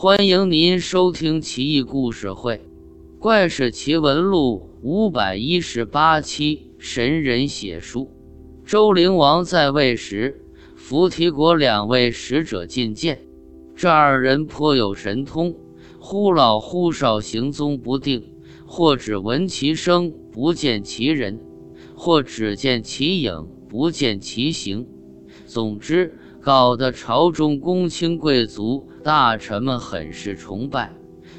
欢迎您收听《奇异故事会·怪事奇闻录》五百一十八期。神人写书。周灵王在位时，扶提国两位使者觐见，这二人颇有神通，忽老忽少，行踪不定，或只闻其声，不见其人；或只见其影，不见其形。总之，搞得朝中公卿贵族。大臣们很是崇拜，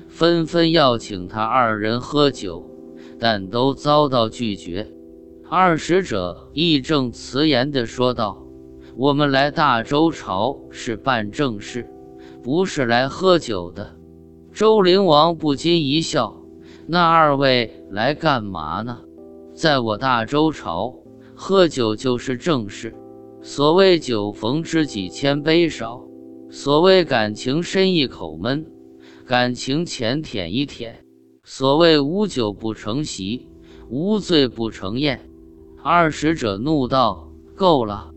纷纷要请他二人喝酒，但都遭到拒绝。二使者义正辞严地说道：“我们来大周朝是办正事，不是来喝酒的。”周灵王不禁一笑：“那二位来干嘛呢？在我大周朝，喝酒就是正事。所谓酒逢知己千杯少。”所谓感情深一口闷，感情浅舔一舔。所谓无酒不成席，无醉不成宴。二使者怒道：“够了！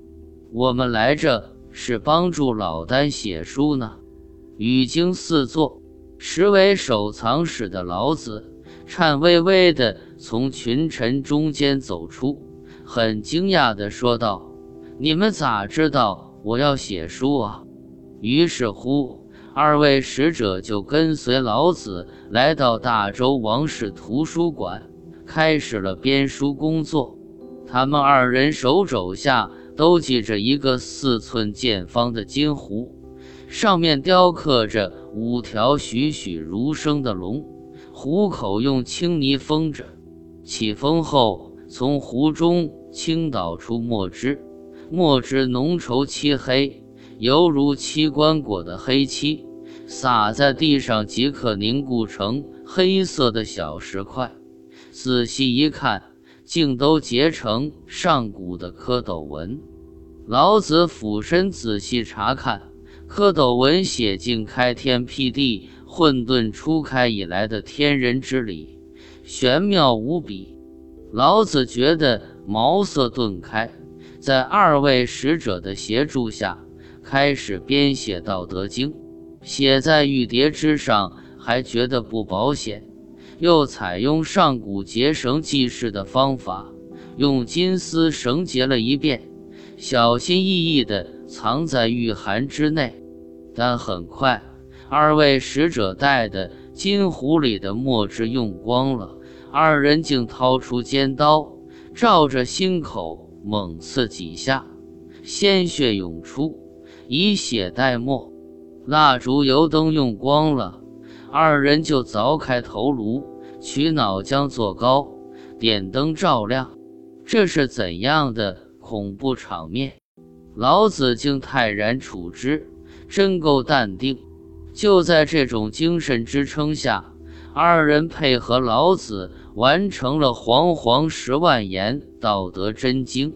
我们来这是帮助老丹写书呢。”语惊四座，实为守藏室的老子颤巍巍地从群臣中间走出，很惊讶地说道：“你们咋知道我要写书啊？”于是乎，二位使者就跟随老子来到大周王室图书馆，开始了编书工作。他们二人手肘下都系着一个四寸见方的金壶，上面雕刻着五条栩栩如生的龙，壶口用青泥封着。起封后，从壶中倾倒出墨汁，墨汁浓稠漆黑。犹如漆棺椁的黑漆，洒在地上即可凝固成黑色的小石块。仔细一看，竟都结成上古的蝌蚪纹。老子俯身仔细查看，蝌蚪纹写尽开天辟地、混沌初开以来的天人之理，玄妙无比。老子觉得茅塞顿开，在二位使者的协助下。开始编写《道德经》，写在玉碟之上，还觉得不保险，又采用上古结绳记事的方法，用金丝绳结了一遍，小心翼翼地藏在玉函之内。但很快，二位使者带的金壶里的墨汁用光了，二人竟掏出尖刀，照着心口猛刺几下，鲜血涌出。以血代墨，蜡烛油灯用光了，二人就凿开头颅，取脑浆做糕，点灯照亮。这是怎样的恐怖场面？老子竟泰然处之，真够淡定。就在这种精神支撑下，二人配合老子完成了煌煌十万言《道德真经》，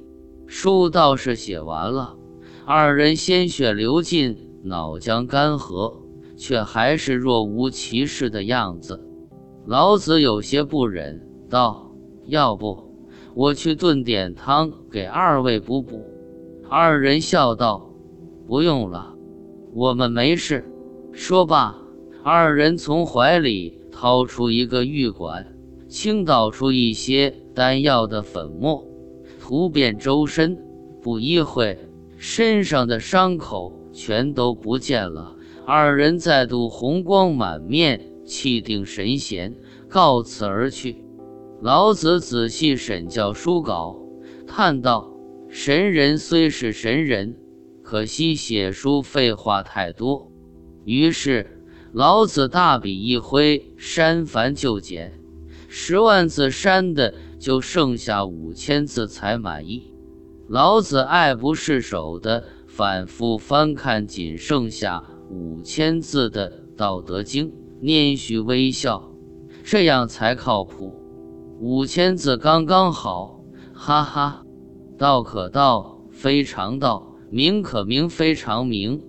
书倒是写完了。二人鲜血流尽，脑浆干涸，却还是若无其事的样子。老子有些不忍，道：“要不我去炖点汤给二位补补？”二人笑道：“不用了，我们没事。”说罢，二人从怀里掏出一个玉管，倾倒出一些丹药的粉末，涂遍周身。不一会。身上的伤口全都不见了，二人再度红光满面，气定神闲，告辞而去。老子仔细审教书稿，叹道：“神人虽是神人，可惜写书废话太多。”于是老子大笔一挥，删繁就简，十万字删的就剩下五千字才满意。老子爱不释手的反复翻看仅剩下五千字的《道德经》，拈须微笑，这样才靠谱。五千字刚刚好，哈哈。道可道，非常道；名可名，非常名。